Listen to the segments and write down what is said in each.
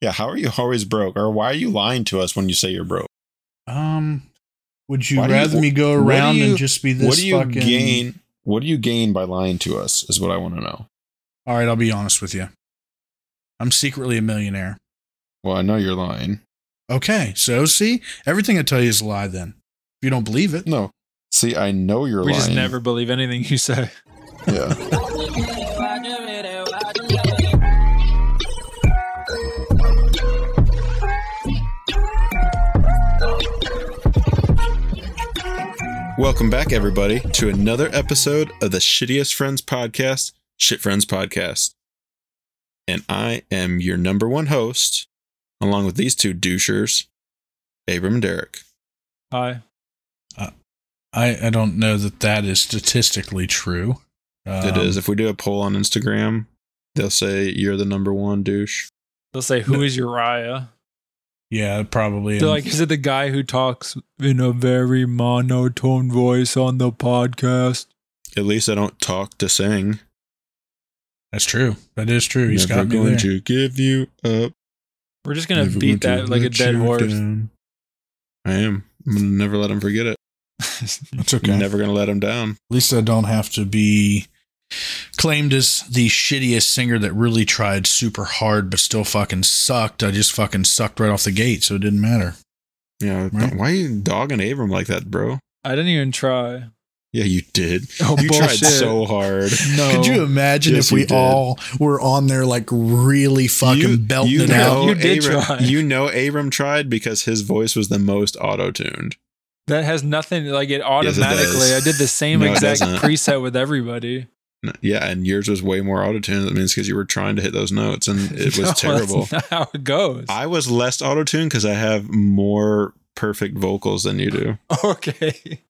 Yeah, how are you always broke? Or why are you lying to us when you say you're broke? Um, would you Why do you- rather me go around you- and just be this what do you fucking? gain? What do you gain by lying to us? Is what I want to know. All right, I'll be honest with you. I'm secretly a millionaire. Well, I know you're lying. Okay, so see, everything I tell you is a lie. Then, if you don't believe it, No. See, I know you're we lying. We just never believe anything you say. Yeah. Welcome back, everybody, to another episode of the Shittiest Friends Podcast, Shit Friends Podcast. And I am your number one host, along with these two douchers, Abram and Derek. Hi. I I don't know that that is statistically true. it Um, is. If we do a poll on Instagram, they'll say you're the number one douche. They'll say, "Who is Uriah?" Yeah, probably. They're like, "Is it the guy who talks in a very monotone voice on the podcast?" At least I don't talk to sing. That's true. That is true. He's Never got me going there. to give you up. We're just gonna Never beat going that to like a let dead you horse. down. I am. I'm gonna never let him forget it. That's okay. Never gonna let him down. At least I don't have to be claimed as the shittiest singer that really tried super hard but still fucking sucked. I just fucking sucked right off the gate, so it didn't matter. Yeah. Right. Why are you dogging Abram like that, bro? I didn't even try. Yeah, you did. Oh, you tried so hard. No. Could you imagine Yes, if we all were on there like really fucking you, belting you it out? You did Abram, try. You know Abram tried because his voice was the most auto-tuned. That has nothing. Like it Yes, it automatically. I did the same No, exact preset with everybody. Yeah, and yours was way more auto-tuned. That means because you were trying to hit those notes, and it was No, terrible. That's not how it goes. I was less auto-tuned because I have more perfect vocals than you do. okay.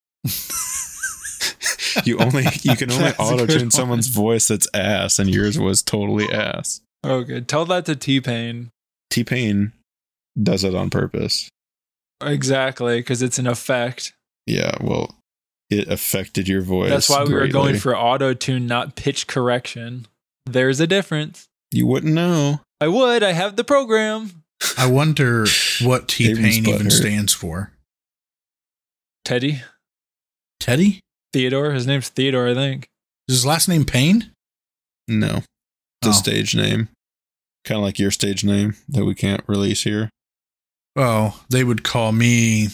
You only you can only That's a good auto-tune someone's voice that's ass, and yours was totally ass. Okay. Tell that to T Pain. T Pain does it on purpose. Exactly, because it's an effect. Yeah, well, it affected your voice. That's why we were going for auto tune, not pitch correction. There's a difference. You wouldn't know. I would. I have the program. I wonder what T Abram's Pain even butthurt. stands for. Teddy Teddy? Theodore. His name's Theodore, I think. Is his last name Payne? No, The Oh. stage name, kind of like your stage name that we can't release here. Oh, they would call me.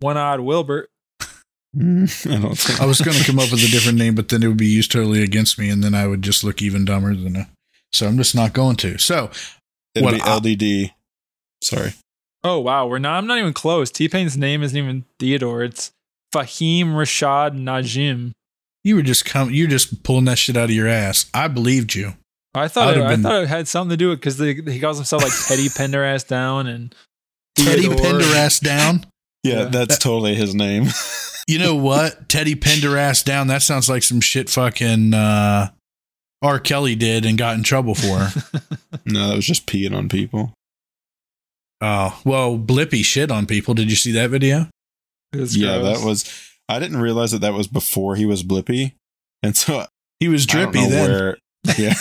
One odd Wilbert. Mm, I don't think. I was going to come up with a different name, but then it would be used totally against me, and then I would just look even dumber than a. So I'm just not going to. So It'd what be I- LDD. Sorry. Oh wow, we're not. I'm not even close. T Pain's name isn't even Theodore. It's Faheem Rashad Najm. you were just come. You're just pulling that shit out of your ass. I believed you. I thought I'd it, I been- thought it had something to do with because he calls himself like Teddy Pendergrass down and Teddy Theodore. Pendergrass down. Yeah, Yeah. that's totally his name. You know what? Teddy Pendergrass down. That sounds like some shit fucking uh, R. Kelly did and got in trouble for. no, that was just peeing on people. oh well, Blippi shit on people. Did you see that video? Yeah, gross. that was. I didn't realize that that was before he was Blippi, and so He was I don't drippy know then. Where, yeah.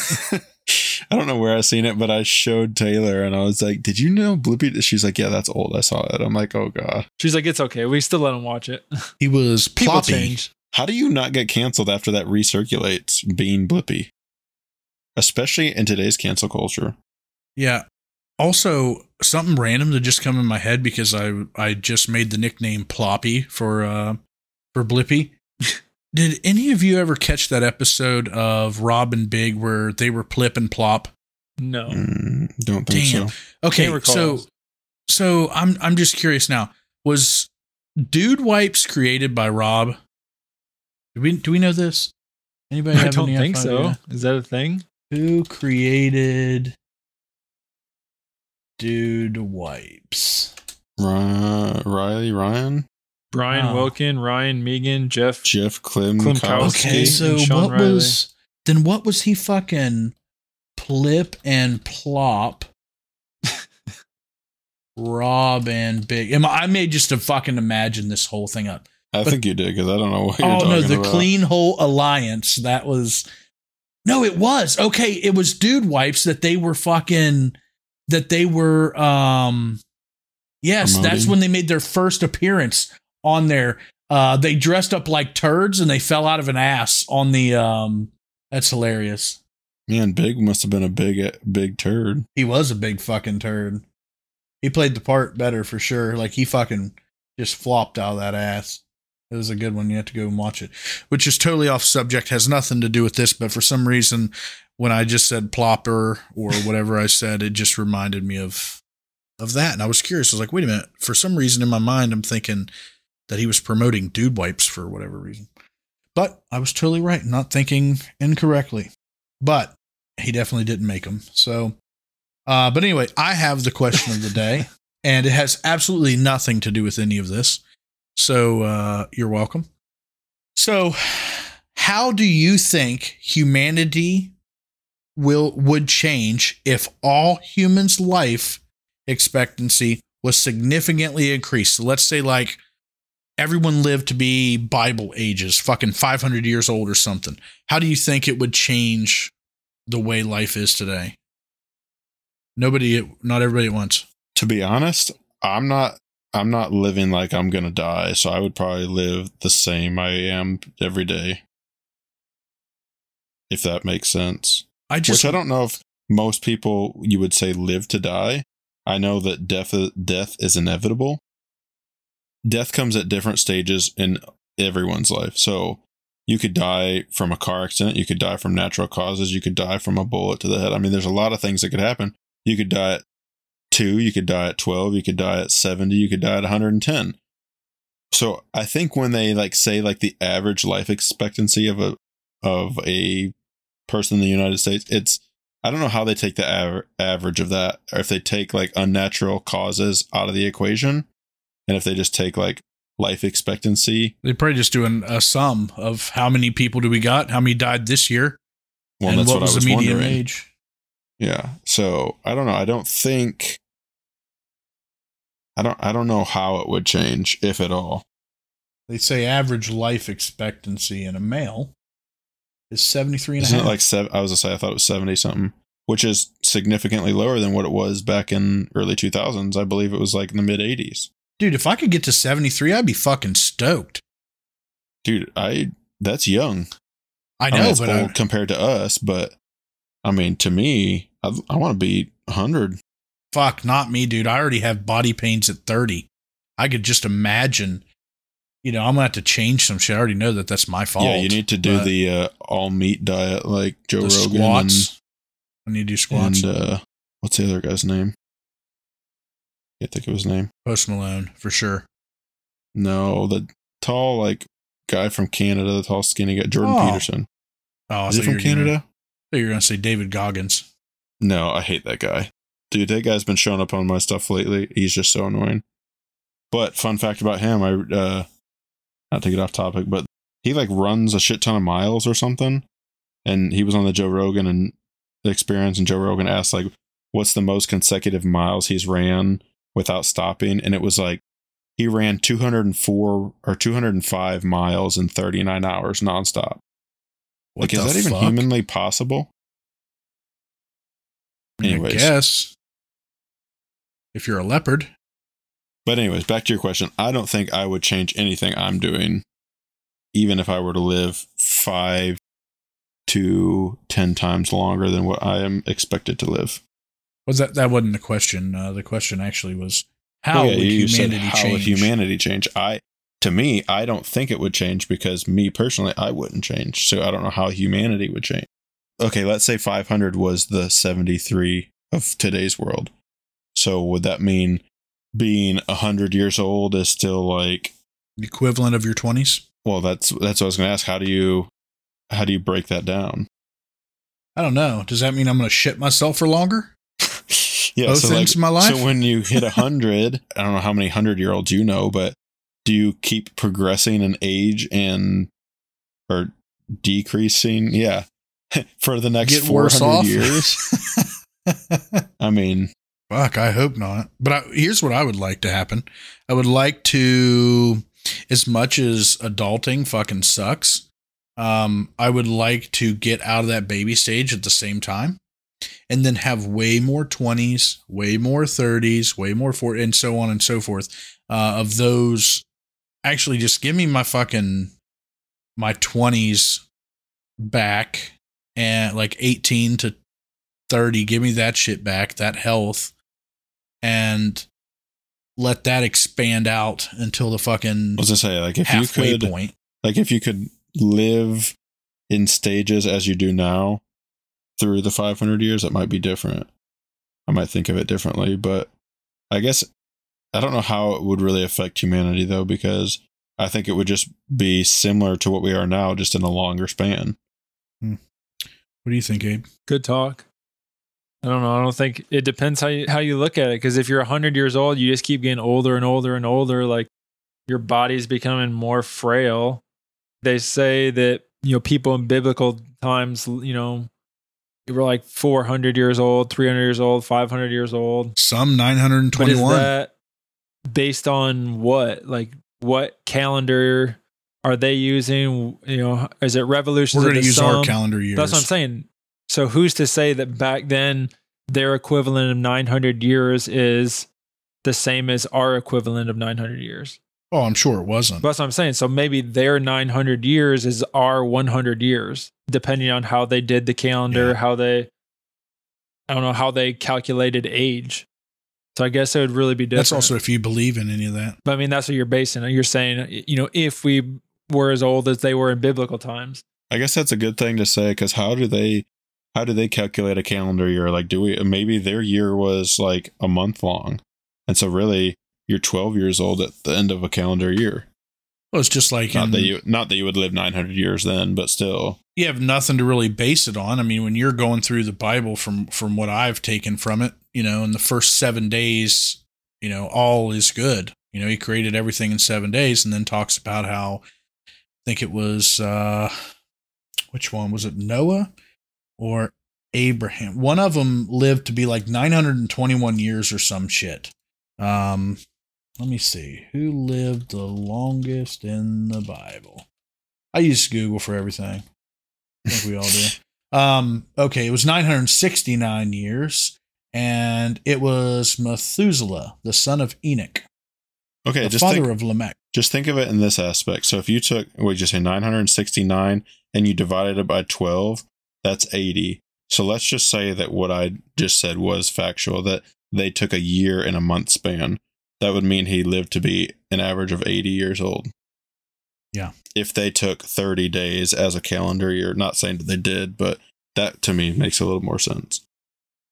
I don't know where I seen it, but I showed Taylor and I was like, Did you know Blippi? She's like, Yeah, that's old. I saw it. I'm like, Oh God. She's like, it's okay. We still let him watch it. He was People ploppy. change. How do you not get canceled after that recirculates being Blippi? Especially in today's cancel culture. Yeah. Also, something random that just come in my head because I I just made the nickname Ploppy for uh for Blippi. Did any of you ever catch that episode of Rob and Big where they were plip and plop? No. Mm, don't think Damn. so. Okay, so so I'm I'm just curious now. Was Dude Wipes created by Rob? Do we do we know this? Anybody I don't any think so. idea? Is that a thing? Who created Dude Wipes? Ry- Riley Ryan? Brian Oh. Wilkin, Ryan Megan, Jeff. Jeff Klim Klimkowski. Okay, and so Sean what Riley. was then what was he fucking plip and plop? Rob and Big. Am I, I may just have fucking imagined this whole thing up. I But- think you did because I don't know what you're Oh talking no, the about. Clean Hole Alliance. That was no, it was okay. It was Dude Wipes that they were fucking that they were um yes, that's when they made their first appearance on there. Uh they dressed up like turds and they fell out of an ass on the um that's hilarious. Man, Big must have been a big, big turd. He was a big fucking turd. He played the part better for sure. Like he fucking just flopped out of that ass. It was a good one. You have to go and watch it, which is totally off subject, has nothing to do with this. But for some reason, when I just said plopper or whatever I said, it just reminded me of of that. And I was curious. I was like, wait a minute. For some reason in my mind, I'm thinking that he was promoting dude wipes for whatever reason. But I was totally right, not thinking incorrectly. But he definitely didn't make them. So, uh, but anyway, I have the question of the day, and it has absolutely nothing to do with any of this. So uh, you're welcome. So, how do you think humanity will would change if all humans' life expectancy was significantly increased? So let's say like everyone lived to be Bible ages, fucking 500 years old or something. How do you think it would change the way life is today? Nobody, not everybody at once. To be honest, I'm not. I'm not living like I'm gonna die, so I would probably live the same I am every day. If that makes sense. I just Which I don't know if most people you would say live to die. I know that death death is inevitable. Death comes at different stages in everyone's life. So you could die from a car accident, you could die from natural causes, you could die from a bullet to the head. I mean, there's a lot of things that could happen. You could die at 2, you could die at 12, you could die at 70, you could die at 110. So I think when they like say like the average life expectancy of a of a person in the United States, it's I don't know how they take the aver- average of that, or if they take like unnatural causes out of the equation, and if they just take like life expectancy. They probably just doing a sum of how many people do we got, how many died this year, Well, and that's what what, was, was the median age. Yeah. So I don't know. I don't think. I don't. I don't know how it would change, if at all. They say average life expectancy in a male is 73 and Isn't half. it like seven? I was gonna say I thought it was seventy something, which is significantly lower than what it was back in early two thousands. I believe it was like in the mid eighties. Dude, if I could get to 73, I'd be fucking stoked. Dude, I that's young. I I know, mean, it's but old I, compared to us, but I mean, to me, I, I want to be 100. fuck, not me, dude. I already have body pains at 30. I could just imagine, you know, I'm going to have to change some shit. I already know that that's my fault. Yeah, you need to do the uh, all meat diet like Joe Rogan squats. need to do squats, and uh, what's the other guy's name? Can't think of his name. Post Malone, for sure. No, the tall like guy from Canada, the tall skinny guy, Jordan Oh. Peterson. Oh, Is he from gonna- Canada? I thought you were going to say David Goggins. No, I hate that guy. Dude, that guy's been showing up on my stuff lately. He's just so annoying. But fun fact about him, I uh not to get off topic, but he like runs a shit ton of miles or something. And he was on the Joe Rogan and the experience and Joe Rogan asked like what's the most consecutive miles he's ran without stopping and it was like he ran 204 or 205 miles in 39 hours nonstop. What like is that even humanly possible? Mean, I guess. If you're a leopard. But anyways, back to your question. I don't think I would change anything I'm doing, even if I were to live five to ten times longer than what I am expected to live. Was that that wasn't the question? Uh, the question actually was how yeah, would humanity how change? would humanity change? I to me, I don't think it would change because me personally, I wouldn't change. So I don't know how humanity would change. Okay, let's say 500 was the 73 of today's world. So would that mean being 100 years old is still like The equivalent of your twenties? Well, that's that's what I was going to ask. How do you how do you break that down? I don't know. Does that mean I'm going to shit myself for longer? Yeah, Both ends of my life? So when you hit a hundred, I don't know how many hundred year olds you know, but do you keep progressing in age and or decreasing? Yeah, for the next four hundred years. I mean, Fuck, I hope not. But I, here's what I would like to happen. I would like to, as much as adulting fucking sucks, um, I would like to get out of that baby stage at the same time. And then have way more 20s, way more 30s, way more 40, and so on and so forth uh, of those. Actually, just give me my fucking my 20s back and like 18 to 30. Give me that shit back, that health, and let that expand out until the fucking I was gonna say, like if you could, point. like if you could live in stages as you do now through the 500 years, it might be different. I might think of it differently, but I guess I don't know how it would really affect humanity though, because I think it would just be similar to what we are now, just in a longer span. Hmm. What do you think, Abe? Good talk. I don't know. I don't think it depends how you how you look at it. Because if you're hundred years old, you just keep getting older and older and older. Like your body's becoming more frail. They say that you know people in biblical times, you know, you were like 400 years old, 300 years old, 500 years old. Some But is 921. that based on what? Like what calendar are they using? You know, is it revolutions? We're going to use our calendar years. That's what I'm saying. So who's to say that back then their equivalent of 900 years is the same as our equivalent of 900 years? Oh, I'm sure it wasn't. That's what I'm saying. So maybe their 900 years is our 100 years, depending on how they did the calendar, Yeah. how they, I don't know, how they calculated age. So I guess it would really be different. That's also if you believe in any of that. but I mean, that's what you're basing it. You're saying, you know, if we were as old as they were in biblical times. I guess that's a good thing to say because how do they how do they calculate a calendar year? Like, do we maybe their year was like a month long, and so really you're 12 years old at the end of a calendar year. Well, it's just like Not in- that you not that you would live 900 years then, but still. you have nothing to really base it on. I mean, when you're going through the Bible from from what I've taken from it, you know, in the first seven days, you know, all is good. You know, he created everything in seven days, and then talks about how I think it was uh which one was it Noah or Abraham? One of them lived to be like 921 years or some shit. Um, let me see who lived the longest in the Bible. I use Google for everything. I think we all do. Um, okay, it was 969 years, and it was Methuselah, the son of Enoch, Okay, the just father think, of Lamech. just think of it in this aspect. So if you took what did you say 969 and you divided it by 12, that's 80. So let's just say that what I just said was factual that they took a year and a month span. That would mean he lived to be an average of 80 years old. Yeah. If they took 30 days as a calendar year, not saying that they did, but that to me makes a little more sense.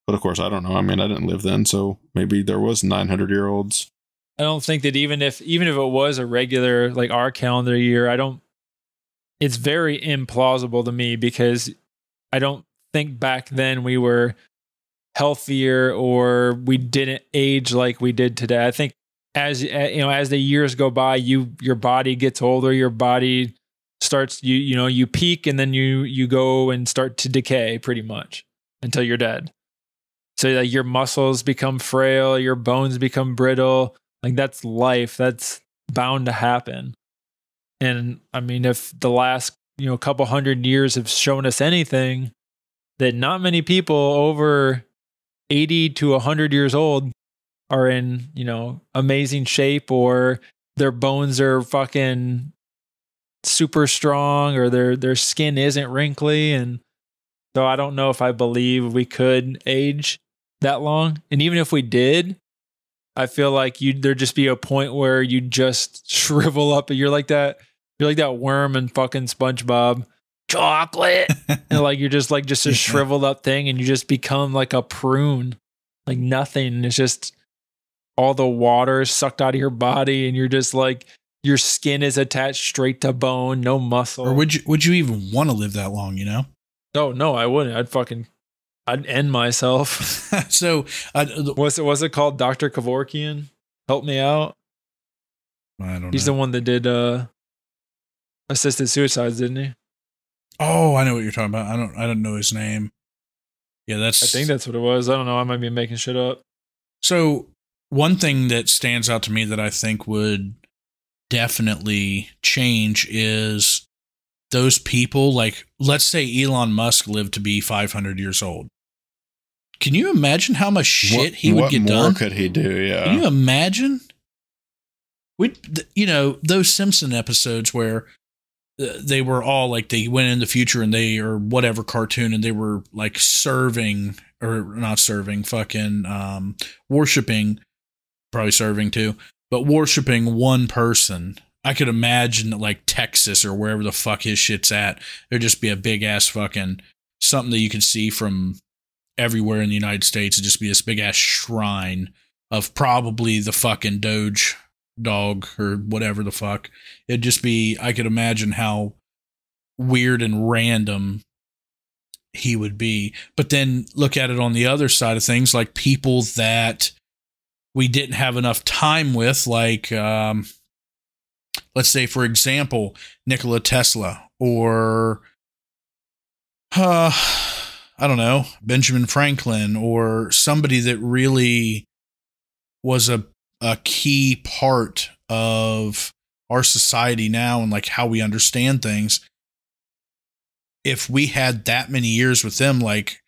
But of course, I don't know. I mean, I didn't live then, so maybe there was 900 year olds. I don't think that even if even if it was a regular like our calendar year, I don't it's very implausible to me because I don't think back then we were healthier or we didn't age like we did today. I think as uh, you know as the years go by, you your body gets older, your body starts you you know you peak and then you you go and start to decay pretty much until you're dead. So like your muscles become frail, your bones become brittle, like that's life. That's bound to happen. And I mean, if the last, you know, couple hundred years have shown us anything, that not many people over 80 to 100 years old are in, you know, amazing shape or their bones are fucking super strong or their their skin isn't wrinkly and so I don't know if I believe we could age that long. And even if we did, I feel like you there'd just be a point where you just shrivel up and you're like that you're like that worm in fucking SpongeBob. Chocolate. and like you're just like just a shriveled up thing and you just become like a prune. Like nothing. It's just all the water is sucked out of your body and you're just like your skin is attached straight to bone, no muscle. Or would you would you even want to live that long? You know. no, no, I wouldn't. I'd fucking I'd end myself. so uh, the- What's it was it called? Dr. Kevorkian? Help me out. I don't He's know. the one that did uh assisted suicides, didn't he? Oh, I know what you're talking about. I don't I don't know his name. Yeah, that's. I think that's what it was. I don't know. I might be making shit up. So, one thing that stands out to me that I think would definitely change is those people, like, let's say Elon Musk lived to be 500 years old. Can you imagine how much shit what, he would what get more done? could he do? Yeah. Can you imagine? We, you know, those Simpson episodes where they were all like they went in the future and they or whatever cartoon and they were like serving or not serving, fucking um, worshiping, probably serving too, but worshiping one person. I could imagine that like Texas or wherever the fuck his shit's at. There'd just be a big ass fucking something that you could see from everywhere in the United States. It'd just be this big ass shrine of probably the fucking Doge dog or whatever the fuck. It'd just be, I could imagine how weird and random he would be. But then look at it on the other side of things, like people that we didn't have enough time with, like, um, let's say, for example, Nikola Tesla or, uh, I don't know, Benjamin Franklin or somebody that really was a, a key part of our society now and like how we understand things. If we had that many years with them, like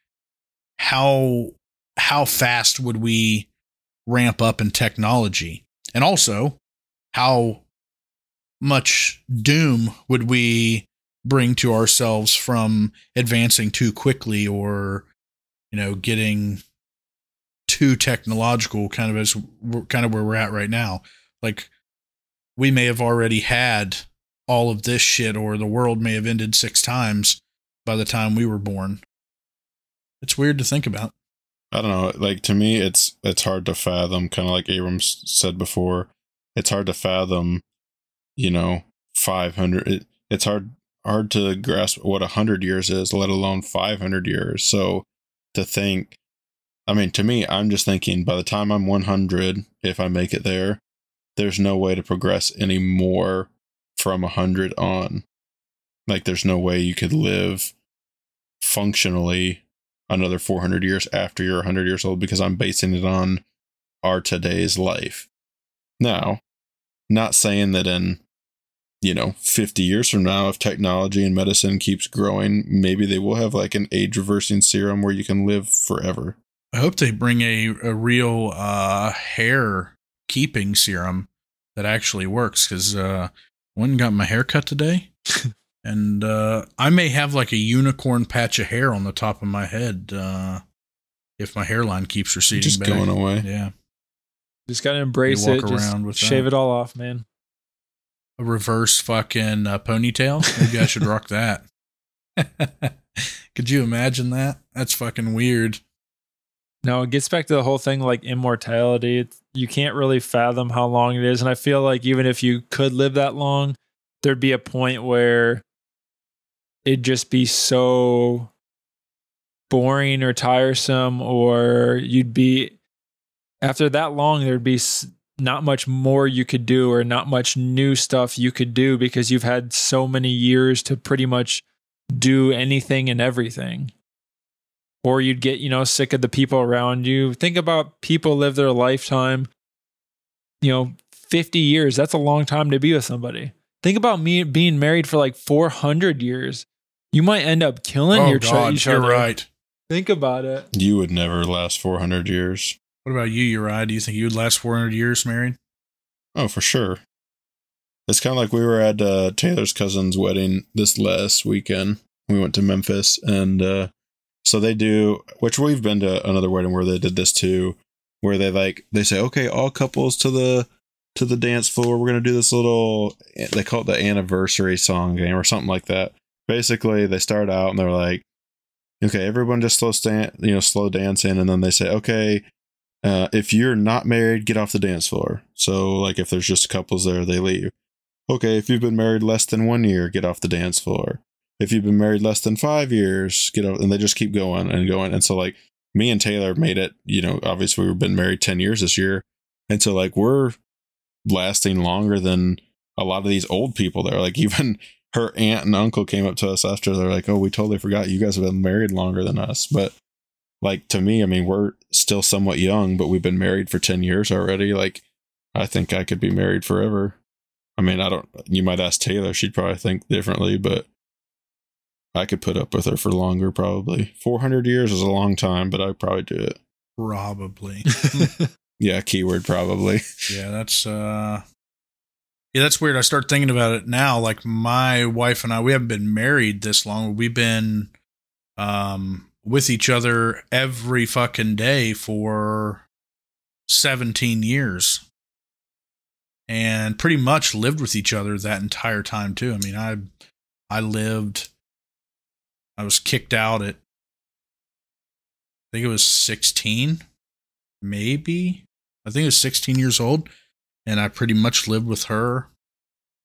how how fast would we ramp up in technology? And also, how much doom would we bring to ourselves from advancing too quickly or you know getting too technological kind of as kind of where we're at right now like we may have already had all of this shit or the world may have ended six times by the time we were born it's weird to think about I don't know. Like to me, it's it's hard to fathom. Kind of like Abrams said before, it's hard to fathom. You know, five hundred. It, it's hard hard to grasp what a hundred years is, let alone five hundred years. So to think, I mean, to me, I'm just thinking by the time I'm 100, if I make it there, there's no way to progress any more from 100 on. Like, there's no way you could live functionally another 400 years after you're 100 years old because I'm basing it on our today's life. Now, not saying that in, you know, 50 years from now, if technology and medicine keeps growing, maybe they will have like an age reversing serum where you can live forever. I hope they bring a, a real uh hair keeping serum that actually works because uh went and got my hair cut today and uh i may have like a unicorn patch of hair on the top of my head uh if my hairline keeps receding Just back. going away. yeah Just gotta embrace You it. walk Just around with shave that. it all off, man. a reverse fucking uh, ponytail. Maybe I should rock that. Could you imagine that? That's fucking weird. No, it gets back to the whole thing like immortality. It's, you can't really fathom how long it is. And I feel like even if you could live that long, there'd be a point where it'd just be so boring or tiresome, or you'd be, after that long, there'd be not much more you could do or not much new stuff you could do because you've had so many years to pretty much do anything and everything or you'd get you know sick of the people around you think about people live their lifetime you know 50 years that's a long time to be with somebody think about me being married for like 400 years you might end up killing oh your ch- God, each you're other. right. think about it You would never last 400 years. What about you, Uriah? Do you think you would last 400 years married? Oh, for sure. It's kind of like we were at uh, Taylor's cousin's wedding this last weekend. We went to Memphis, and uh, so they do, which we've been to another wedding where they did this too, where they like they say, okay, all couples to the to the dance floor. We're gonna do this little. They call it the anniversary song game or something like that. Basically, they start out and they're like, okay, everyone just slow stand, you know, slow dancing, and then they say, okay, uh, if you're not married, get off the dance floor. So, like, if there's just couples there, they leave. Okay, if you've been married less than one year, get off the dance floor. If you've been married less than five years, get off. And they just keep going and going. And so, like, me and Taylor made it, you know, obviously we've been married 10 years this year. And so, like, we're lasting longer than a lot of these old people there. Like, even her aunt and uncle came up to us after they're like, oh, we totally forgot you guys have been married longer than us. But, like, to me, I mean, we're still somewhat young, but we've been married for 10 years already. Like, I think I could be married forever. I mean, I don't, you might ask Taylor, she'd probably think differently, but I could put up with her for longer, probably. 400 years is a long time, but I'd probably do it. Probably. Yeah, keyword probably. yeah, that's uh Yeah, that's weird. I start thinking about it now. Like my wife and I, we haven't been married this long. We've been um with each other every fucking day for 17 years. And pretty much lived with each other that entire time too. I mean, I I lived I was kicked out at I think it was 16 maybe I think it was 16 years old, and I pretty much lived with her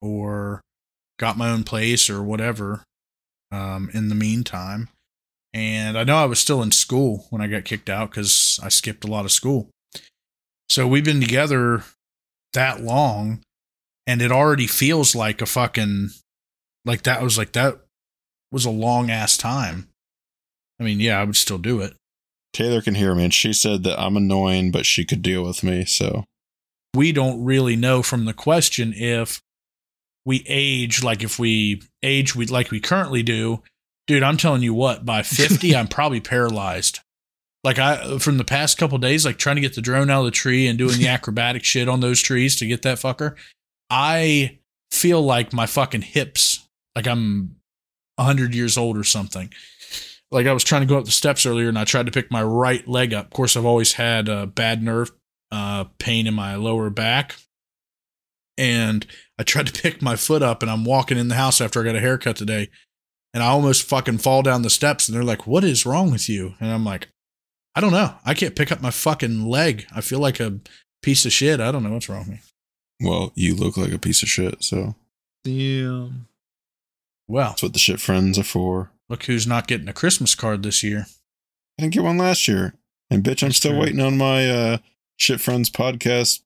or got my own place or whatever um, in the meantime. And I know I was still in school when I got kicked out because I skipped a lot of school. So we've been together that long, and it already feels like a fucking, like that was like that was a long ass time. I mean, yeah, I would still do it. Taylor can hear me, and she said that I'm annoying, but she could deal with me. So we don't really know from the question if we age like if we age we like we currently do dude i'm telling you what by 50 i'm probably paralyzed like i from the past couple days like trying to get the drone out of the tree and doing the acrobatic shit on those trees to get that fucker i feel like my fucking hips like i'm 100 years old or something like I was trying to go up the steps earlier and I tried to pick my right leg up. Of course, I've always had a bad nerve uh, pain in my lower back. And I tried to pick my foot up and I'm walking in the house after I got a haircut today. And I almost fucking fall down the steps and they're like, What is wrong with you? And I'm like, I don't know. I can't pick up my fucking leg. I feel like a piece of shit. I don't know what's wrong with me. Well, you look like a piece of shit, so. Damn. Well, that's what the shit friends are for. Look who's not getting a Christmas card this year. I didn't get one last year. And bitch, I'm That's still true. waiting on my uh, Shit Friends podcast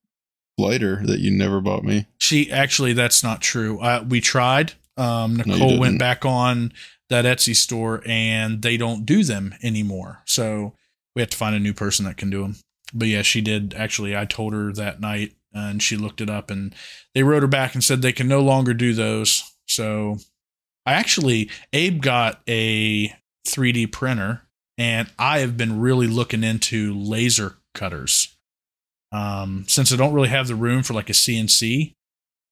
lighter that you never bought me. She actually, that's not true. Uh, we tried. Um, Nicole no, went back on that Etsy store and they don't do them anymore. So we have to find a new person that can do them. But yeah, she did actually. I told her that night and she looked it up and they wrote her back and said they can no longer do those. So I actually, Abe got a 3D printer, and I have been really looking into laser cutters. Um, since I don't really have the room for like a CNC,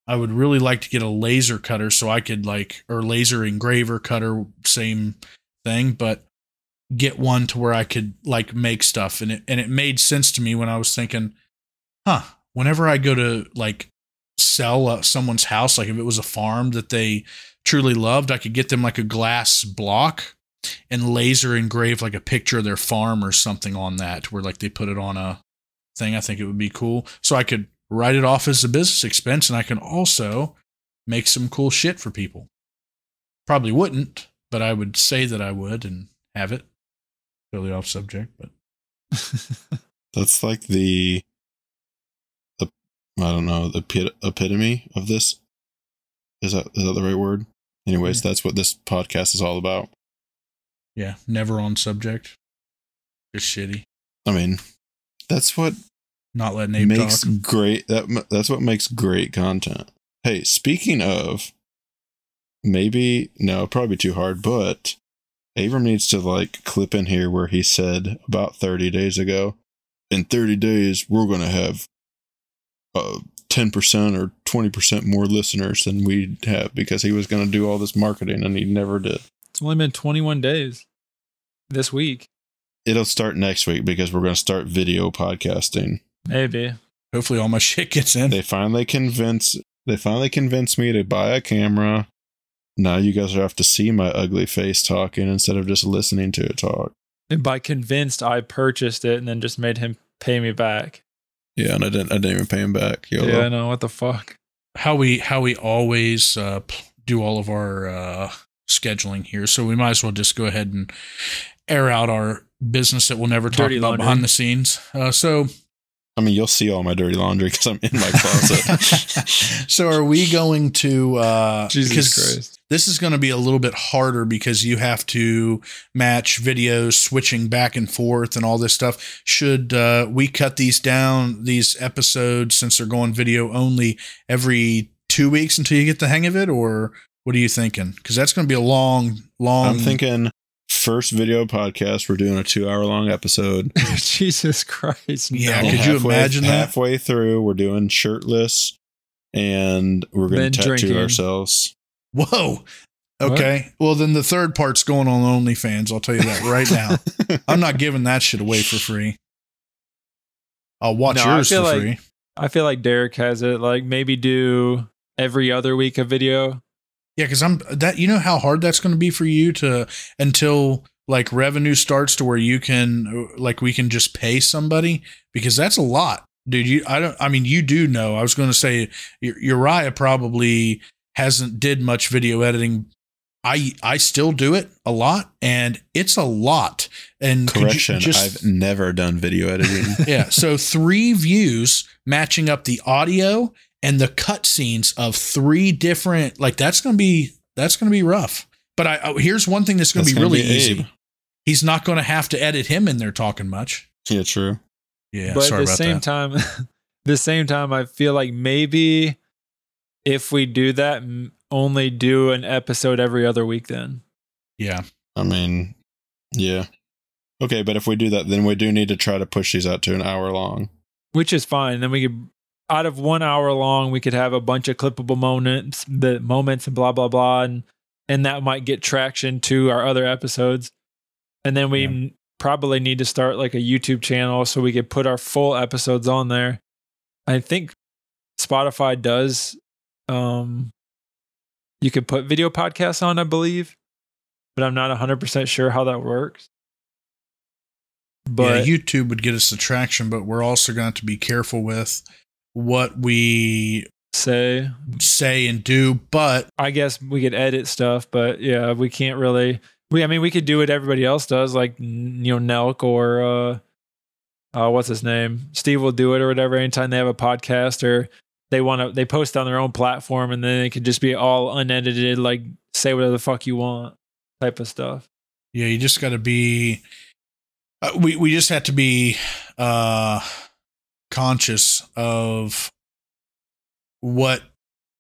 I would really like to get a laser cutter so I could like, or laser engraver cutter, same thing, but get one to where I could like make stuff. And it, and it made sense to me when I was thinking, huh, whenever I go to like sell uh, someone's house, like if it was a farm that they truly loved, I could get them like a glass block and laser engrave like a picture of their farm or something on that, where like they put it on a thing. I think it would be cool. So I could write it off as a business expense and I can also make some cool shit for people. Probably wouldn't, but I would say that I would and have it. Totally off subject, but that's like the I don't know, the epitome of this. Is that is that the right word? Anyways, yeah. that's what this podcast is all about. Yeah, never on subject. Just shitty. I mean, that's what not letting Abe makes talk. great. That that's what makes great content. Hey, speaking of, maybe no, probably too hard, but Abram needs to like clip in here where he said about 30 days ago, in 30 days, we're going to have uh, 10% or 20% more listeners than we'd have because he was going to do all this marketing and he never did. It's only been 21 days this week. It'll start next week because we're going to start video podcasting. Maybe. Hopefully all my shit gets in. They finally convince they finally convinced me to buy a camera. Now you guys have to see my ugly face talking instead of just listening to it talk. And by convinced, I purchased it and then just made him pay me back. Yeah, and I didn't. I didn't even pay him back. YOLO. Yeah, I know what the fuck. How we how we always uh, do all of our uh, scheduling here, so we might as well just go ahead and air out our business that we'll never talk Dirty about laundry. behind the scenes. Uh, so I mean, you'll see all my dirty laundry because I'm in my closet. so, are we going to? Uh, Jesus Christ! This is going to be a little bit harder because you have to match videos, switching back and forth, and all this stuff. Should uh, we cut these down, these episodes, since they're going video only, every two weeks until you get the hang of it, or What are you thinking? Because that's going to be a long, long. I'm thinking first video podcast. We're doing a two hour long episode. Jesus Christ. Yeah, no. could you imagine that? Halfway through, we're doing shirtless, and we're going to tattoo drinking. ourselves. Whoa. Okay. Well, then the third part's going on OnlyFans. I'll tell you that right now. I'm not giving that shit away for free. I'll watch No, yours for like- free. I feel like Derek has it. Like maybe do every other week a video. Yeah, because I'm that. You know how hard that's going to be for you to until like revenue starts to where you can like we can just pay somebody because that's a lot, dude. You I don't. I mean, you do know. I was going to say Uriah probably hasn't did much video editing. I I still do it a lot, and it's a lot. And Correction, just- I've never done video editing. yeah. So three views matching up the audio and the cutscenes of three different like that's gonna be that's gonna be rough. But I oh, here's one thing that's gonna That's be gonna really be easy. He's not gonna have to edit him in there talking much. yeah, true. Yeah, but sorry at the about same that. time, the same time, I feel like maybe if we do that, only do an episode every other week. Then yeah, I mean, yeah. Okay, but if we do that, then we do need to try to push these out to an hour long. which is fine. Then we could, out of one hour long, we could have a bunch of clippable moments, the moments, and blah blah blah, and and that might get traction to our other episodes. And then we Yeah. probably need to start like a YouTube channel so we could put our full episodes on there. I think Spotify does. Um, you could put video podcasts on, I believe, but I'm not 100 percent sure how that works. But yeah, YouTube would get us the traction, but we're also going to have to be careful with what we say say and do. But I guess we could edit stuff, but yeah, we can't really. We, I mean, we could do what everybody else does, like you know, Nelk or uh, uh, what's his name, Steve will do it or whatever. Anytime they have a podcast or they want to, they post on their own platform, and then it could just be all unedited, like say whatever the fuck you want, type of stuff. Yeah, you just got to be. Uh, we we just have to be uh, conscious of what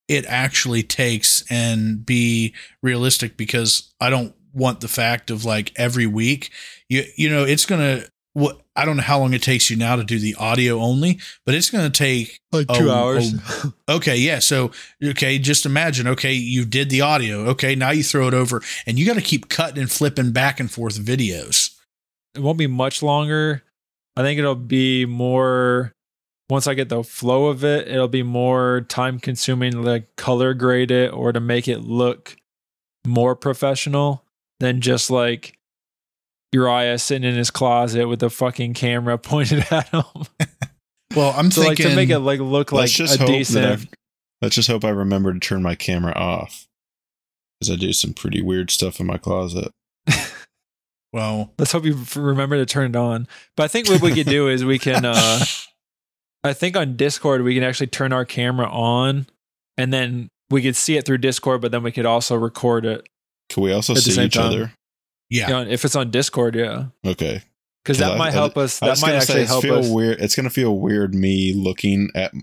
it actually takes and be realistic because I don't want the fact of like every week you you know it's gonna what I don't know how long it takes you now to do the audio only, but it's gonna take Like two hours. Okay, yeah. So, okay, just imagine, okay, you did the audio. Okay, now you throw it over and you got to keep cutting and flipping back and forth videos. it won't be much longer. I think it'll be more once I get the flow of it, it'll be more time consuming like color grade it or to make it look more professional than just like Uriah sitting in his closet with a fucking camera pointed at him. Well, I'm so like thinking to make it like look like just a decent I, let's just hope I remember to turn my camera off because I do some pretty weird stuff in my closet. well, Let's hope you remember to turn it on. But I think what we could do is we can uh I think on Discord we can actually turn our camera on and then we could see it through Discord, but then we could also record it. Can we also At the see same each time. other? Yeah. You know, if it's on Discord, yeah. Okay. Because that I- might I- help us. That might actually help feel us. weird. It's gonna feel weird me looking at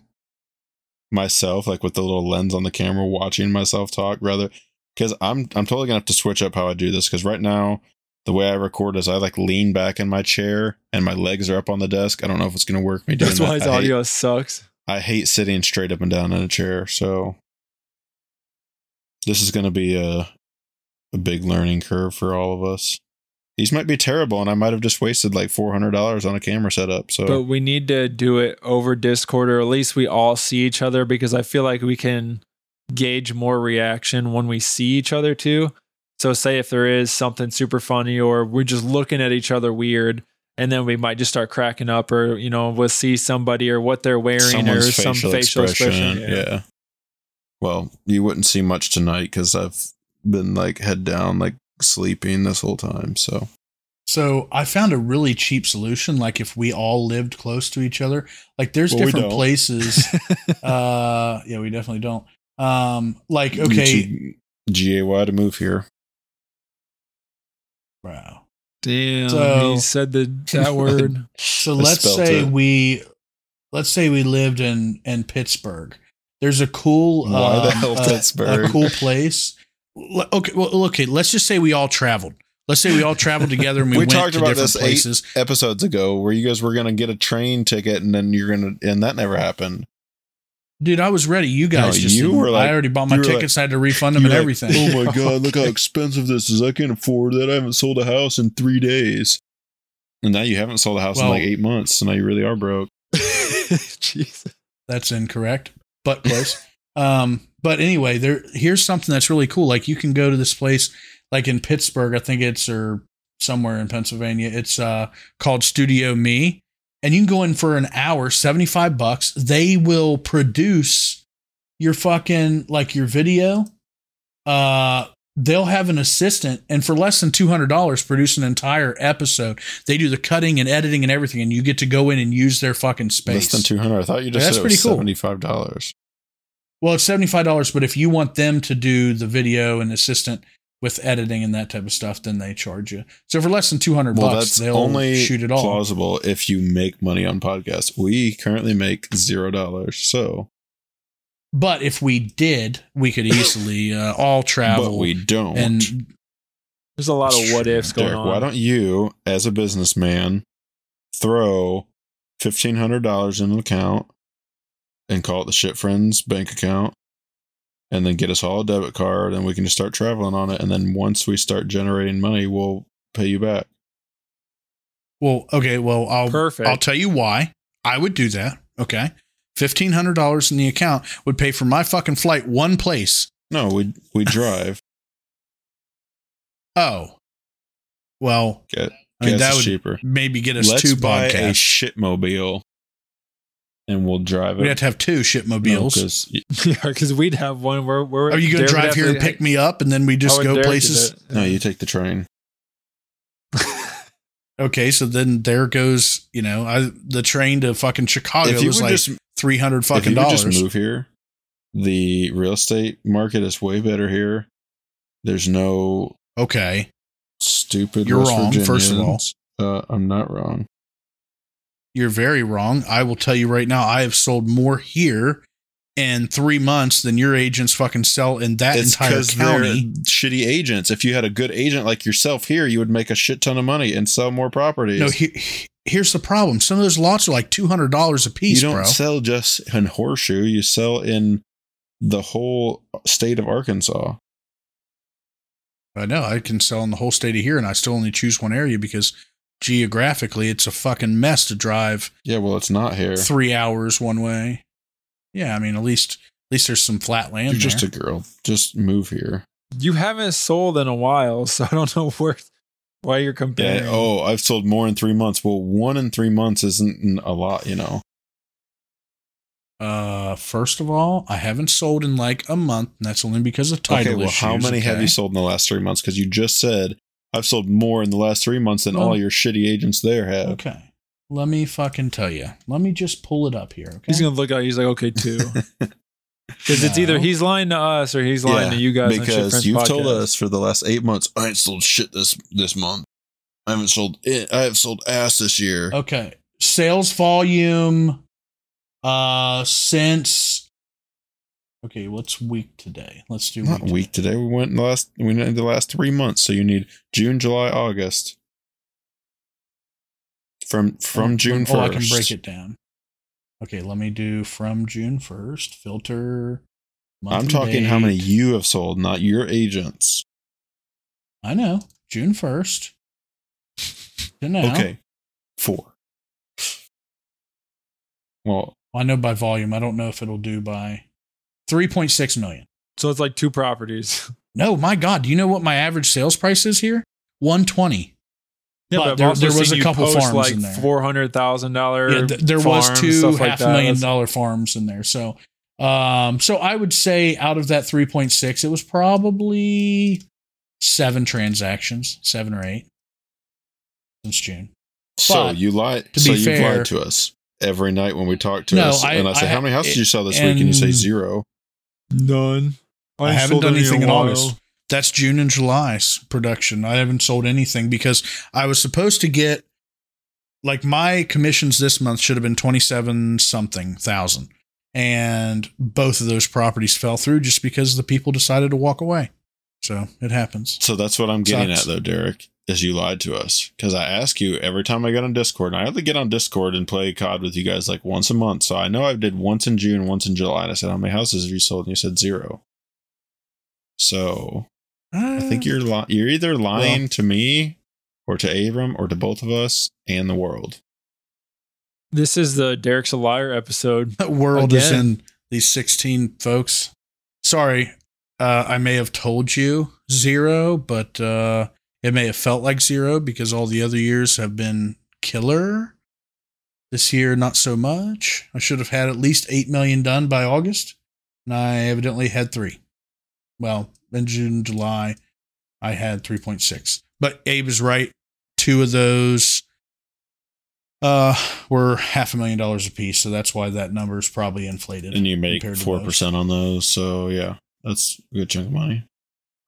myself, like with the little lens on the camera, watching myself talk. Rather, because I'm I'm totally gonna have to switch up how I do this. Because right now, the way I record is I like lean back in my chair and my legs are up on the desk. I don't know if it's gonna work. Me doing That's why that. his I hate- audio sucks. I hate sitting straight up and down in a chair. So this is going to be a a big learning curve for all of us. These might be terrible, and I might have just wasted like four hundred dollars on a camera setup. So But we need to do it over Discord, or at least we all see each other because I feel like we can gauge more reaction when we see each other too. So, say if there is something super funny, or we're just looking at each other weird, and then we might just start cracking up, or you know, we'll see somebody or what they're wearing, someone's or some facial expression. Yeah. Well, you wouldn't see much tonight because I've been like head down, like sleeping this whole time. So So I found a really cheap solution. Like if we all lived close to each other, like there's Well, different places. uh, yeah, we definitely don't. Um, like okay, two- GAY to move here. wow. Damn, So- he said the that word. So I let's say it. we, let's say we lived in in Pittsburgh. There's a cool, Why the um, hell a- Pittsburgh? A cool place l- okay, well, okay. Let's just say we all traveled. Let's say we all traveled together and we, We went talked to about different this eight- Episodes ago, where you guys were gonna get a train ticket, and then you're gonna, and that never happened. Dude, I was ready. You guys No, just you were like- I already bought my you were tickets. I had to refund them and like, everything. oh my god, look how expensive this is! I can't afford that. I haven't sold a house in three days, and now you haven't sold a house Well- in like eight months. So now you really are broke. Jesus. That's incorrect, but close. Um, but anyway, there here's something that's really cool. Like you can go to this place, like in Pittsburgh, I think it's or somewhere in Pennsylvania. It's uh called Studio Me, and you can go in for an hour, seventy five bucks. They will produce your fucking like your video. Uh, they'll have an assistant, and for less than two hundred dollars, produce an entire episode. They do the cutting and editing and everything, and you get to go in and use their fucking space. Less than two hundred. I thought you just That's said it pretty cool. seventy five dollars. Well, it's seventy five dollars, but if you want them to do the video and assistant with editing and that type of stuff, then they charge you. So for less than two hundred Well, bucks, they'll only shoot it all. plausible if you make money on podcasts. We currently make zero dollars, so But if we did, we could easily uh, all travel. but we don't. and There's a lot of what ifs going Derek, on. why don't you, as a businessman, throw fifteen hundred dollars in an account and call it the Shit Friends bank account, and then get us all a debit card, and we can just start traveling on it. And then once we start generating money, we'll pay you back. well, okay, well, I'll Perfect. I'll tell you why I would do that. Okay, fifteen hundred dollars in the account would pay for my fucking flight one place. No, we we drive. Oh, well, Get I mean gas that is would cheaper. maybe get us Let's two buy a podcasts. shitmobile, and we'll drive it. We'd have to have two shitmobiles. because yeah, because we'd have one where. where Are you going to drive here and pick me up, and then we just go Derek places? no, you take the train. Okay, so then there goes, you know, I, the train to fucking Chicago if was like just three hundred if fucking you would dollars. just move here, the real estate market is way better here. There's no Okay, stupid. You're West wrong, first of all. Uh, I'm not wrong. You're very wrong. I will tell you right now, I have sold more here in three months than your agents fucking sell in that it's entire county. shitty agents. If you had a good agent like yourself here, you would make a shit ton of money and sell more properties. No, he, here's the problem. Some of those lots are like two hundred dollars a piece. you don't bro. sell just in Horseshoe. You sell in the whole state of Arkansas. I know I can sell in the whole state of here, and I still only choose one area because geographically it's a fucking mess to drive Yeah, well, it's not here. three hours one way. Yeah, I mean at least at least there's some flat land. You're just there. a girl. Just move here. You haven't sold in a while, so I don't know where why you're comparing. Yeah. Oh, I've sold more in three months. Well, one in three months isn't a lot, you know. Uh, first of all, I haven't sold in like a month, and that's only because of title okay. Well, issues. how many have you sold in the last three months? Because you just said I've sold more in the last three months than Well- all your shitty agents there have. Okay, let me fucking tell you. Let me just pull it up here. Okay, He's gonna look at. it, He's like, okay, two, because it's either he's lying to us or he's lying Yeah, to you guys. on because Friends you've told us for the last eight months I ain't sold shit this this month. I haven't sold it. I have sold ass this year. Okay. Sales volume uh since Okay, what's week today? Let's do Not week. week today. We went in the last. We went in the last three months. So you need June, July, August. From from Oh, June Oh, I can break it down. Okay, let me do from June 1st, filter. I'm talking how many you have sold, not your agents. I know. June 1st. To now. Okay, four. Well, I know by volume. I don't know if it'll do by 3.6 million. So it's like two properties. No, my God. Do you know what my average sales price is here? 120. Yeah, But but, there- there was a couple farms like in there. four hundred thousand dollar. Yeah, th- there was two stuff like half million That's- dollar farms in there. So, um, so I would say out of that 3.6, it was probably seven transactions, seven or eight since June. so But, you lied. to So be you've fair- lied to us every night when we talk to No, us, I- and I say, I- "How many houses did you sell this week?" And you say zero. None. I, ain't haven't done any anything in a while. August. That's June and July's production. I haven't sold anything because I was supposed to get like my commissions this month should have been 27 something thousand. And both of those properties fell through just because the people decided to walk away. So it happens. So that's what I'm getting Sucks. at, though, Derek. Is you lied to us because I ask you every time I get on Discord. And I only get on Discord and play COD with you guys like once a month. So I know I did once in June, once in July. And I said, "How many houses have you sold?" And you said zero. So I think you're li- you're either lying Well- to me, or to Abram, or to both of us and the world. This is the Derek's a liar episode. That world is in these 16 folks. Sorry, uh, I may have told you zero, but uh, it may have felt like zero because all the other years have been killer. This year, not so much. I should have had at least 8 million done by August, and I evidently had three. Well, in June, July, I had 3.6. But Abe is right. Two of those uh, were half a million dollars a piece, so that's why that number is probably inflated. And you make compared to four those. percent on those. So yeah, that's a good chunk of money.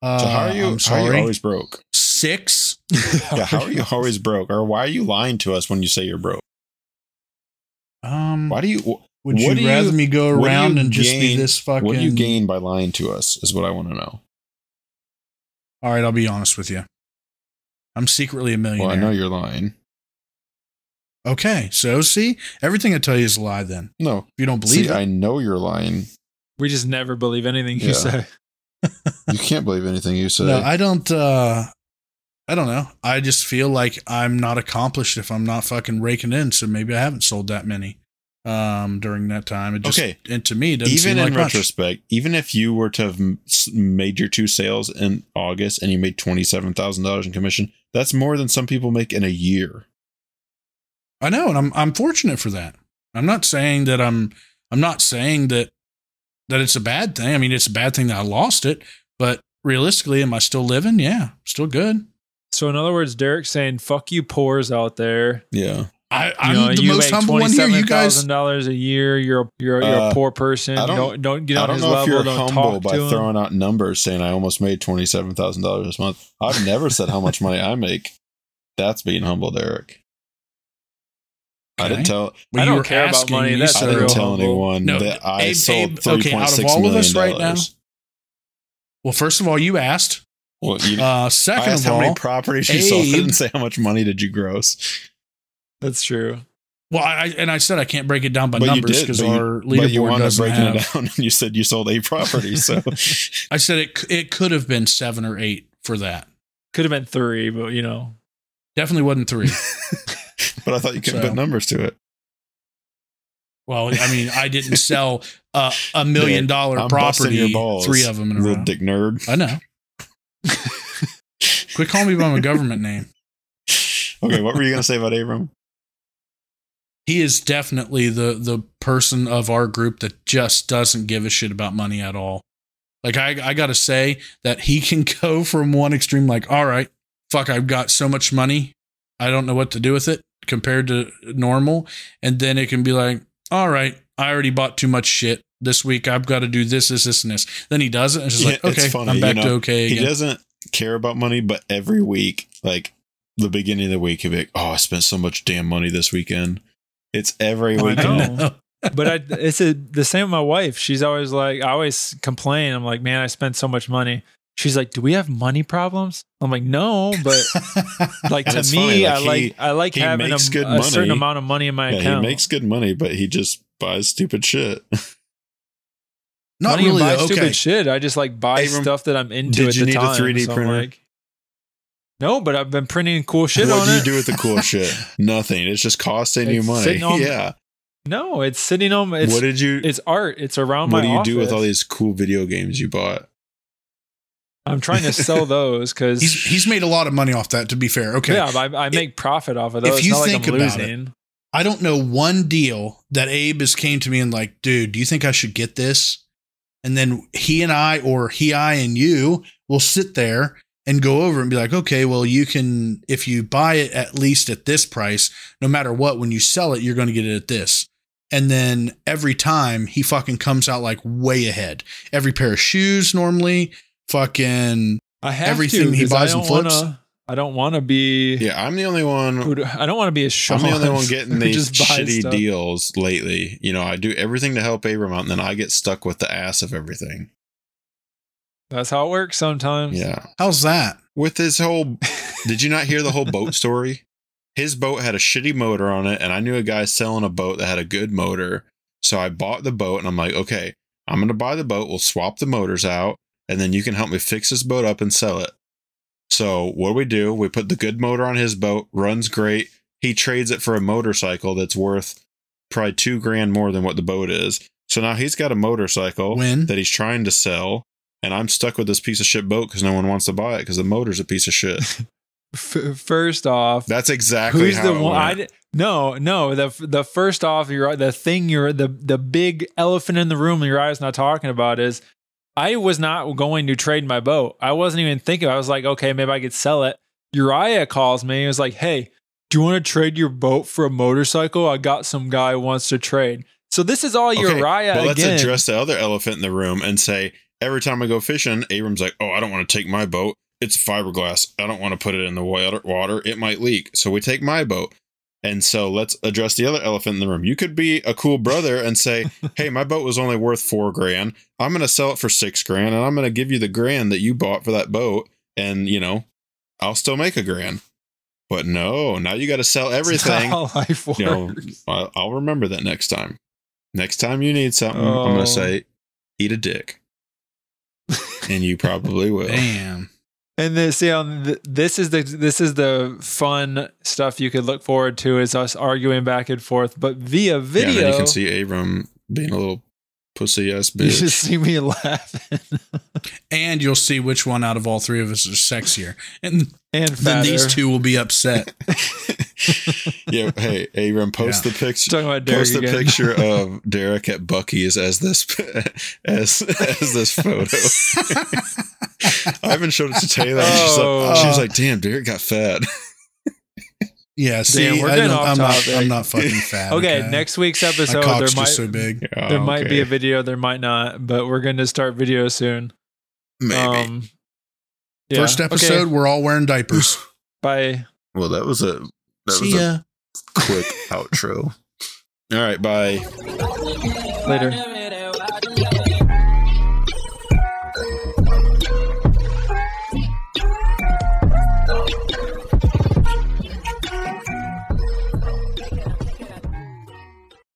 Uh, So how are you? I'm How are you sorry. always broke? Six. Yeah, how are you always broke? Or why are you lying to us when you say you're broke? Um, Why do you? would what you do you- rather me go around you and just be this fucking? What do you gain by lying to us? Is what I want to know. All right, I'll be honest with you. I'm secretly a millionaire. Well, I know you're lying. Okay, so see, everything I tell you is a lie. Then, No, if you don't believe see, it, I know you're lying. We just never believe anything you Yeah. say. You can't believe anything you say. no, I don't. uh I don't know. I just feel like I'm not accomplished if I'm not fucking raking in. So maybe I haven't sold that many um during that time. It just, Okay. and to me, it doesn't even in like much. retrospect, even if you were to have made your two sales in August and you made twenty seven thousand dollars in commission, that's more than some people make in a year. I know, and I'm I'm fortunate for that. I'm not saying that I'm I'm not saying that that it's a bad thing. I mean, it's a bad thing that I lost it, but realistically, am I still living? Yeah, still good. So in other words, Derek's saying, "Fuck you, poors out there." Yeah, I, I'm know, the you most humble one here. You twenty-seven guys, thousand dollars a year. You're a, you're a, you're Uh, a poor person. I don't- Don't don't, get I on don't his know level. if you're don't humble talk by to him. throwing out numbers saying I almost made twenty seven thousand dollars this month. I've never said how much money I make. That's being humble, Derek. I didn't tell. Well, I you don't care about money. me, That's I didn't real tell humble. anyone No, that I Abe- sold Abe, three okay, point out of six all of million us right now, dollars. well, first of all, you asked. Well, you, Uh, I second asked of how many properties you sold. I didn't say how much money did you gross. That's true. well, I, and I said I can't break it down by But you numbers because but you- our But you leaderboard wound up doesn't breaking have. it down, and you said you sold eight properties. So I said it. It could have been seven or eight for that. Could have been three, but you know, Definitely wasn't three. but I thought you couldn't So- put numbers to it. Well, I mean, I didn't sell uh, a million dollar I'm property, your balls, three of them in a Little row. dick nerd. I know. Quit calling me by my government name. Okay, what were you going to say about Abram? He is definitely the the person of our group that just doesn't give a shit about money at all. Like I I got to say that he can go from one extreme like, all right, fuck, I've got so much money, I don't know what to do with it compared to normal, and then it can be like, all right, I already bought too much shit this week. I've got to do this, this, this, and this. Then he does it, and it's just like, Yeah, it's okay, funny, I'm back you to know, okay He doesn't care about money, but every week, like the beginning of the week, he'll be like, "Oh, I spent so much damn money this weekend." It's every I weekend. but I, it's a, the same with my wife. She's always like, I always complain. I'm like, man, I spent so much money. She's like, do we have money problems? I'm like, no, but like to me, like, I he- like I like he having a, good a certain amount of money in my Yeah, account. he makes good money, but he just buys stupid shit. Not really. buy though. stupid Okay, shit. I just like buy stuff that I'm into did at you the need a time. 3D so printer? like, no, but I've been printing cool shit what do you it. do with the cool shit? Nothing. It's just costing you money. yeah. no, it's sitting on. It's what did you? it's art. It's around what my. What do you do with all these cool video games you bought? I'm trying to sell those because he's he's made a lot of money off that. To be fair, okay. yeah, I, I make profit off of if those. It's you not like think I'm about it. I don't know one deal that Abe has came to me and like, dude, do you think I should get this? And then he and I, or he, I, and you will sit there and go over and be like, okay, well, you can, if you buy it at least at this price, no matter what, when you sell it, you're going to get it at this. And then every time he fucking comes out like way ahead. Every pair of shoes normally, fucking I have Everything to, he buys and flips? Wanna, I don't want to be. Yeah, I'm the only one. who do- I don't want to be a Sean. I'm the only one getting who these just shitty stuff. deals lately. You know, I do everything to help Abram out, and then I get stuck with the ass of everything. That's how it works sometimes. Yeah. How's that? With his whole, did you not hear the whole boat story? His boat had a shitty motor on it, and I knew a guy selling a boat that had a good motor. So I bought the boat, and I'm like, okay, I'm going to buy the boat. We'll swap the motors out, and then you can help me fix this boat up and sell it. So what do we do? We put the good motor on his boat, runs great. He trades it for a motorcycle that's worth probably two grand more than what the boat is. So now he's got a motorcycle When? that he's trying to sell, and I'm stuck with this piece of shit boat because no one wants to buy it because the motor's a piece of shit. First off, That's exactly who's the one? I di- no, no. The the first off, you're the thing. You're the the big elephant in the room. Your eyes not talking about is. I was not going to trade my boat. I wasn't even thinking. I was like, okay, maybe I could sell it. Uriah calls me. He was like, hey, do you want to trade your boat for a motorcycle? I got some guy who wants to trade. So this is all Okay, Uriah But let's again. address the other elephant in the room and say every time I go fishing, Abram's like, "Oh, I don't want to take my boat. It's fiberglass. I don't want to put it in the. Water, it might leak. So we take my boat." And so let's address the other elephant in the room. You could be a cool brother and say, "Hey, my boat was only worth four grand. I'm going to sell it for six grand, and I'm going to give you the grand that you bought for that boat, and you know, I'll still make a grand." But no, now you got to sell everything. life works. you know, I'll, I'll remember that next time. Next time you need something, I'm Oh. gonna say, eat a dick, and you probably will. Damn. And this, you know, this is the this is the fun stuff you could look forward to is us arguing back and forth, but via Yeah, video, then you can see Abram being a little pussy ass bitch. you just see me laughing And you'll see which one out of all three of us is sexier. And and then these two will be upset. yeah, hey, Abram, post Yeah. the picture. talking about Derek Post the again. picture of Derek at Buc-ee's as this as as this photo. I haven't showed it to Taylor. and she's, Oh. like, she was like, "Damn, Derek got fat." Yeah, see, we're I getting don't, off I'm, not. I'm not fucking fat. okay, next week's episode there might just so big. there Oh, might be a video, there might not, but we're going to start video soon. maybe. Um, yeah, First okay, episode, we're all wearing diapers. bye. well, that was a that See was ya. quick outro. All right, bye. Later.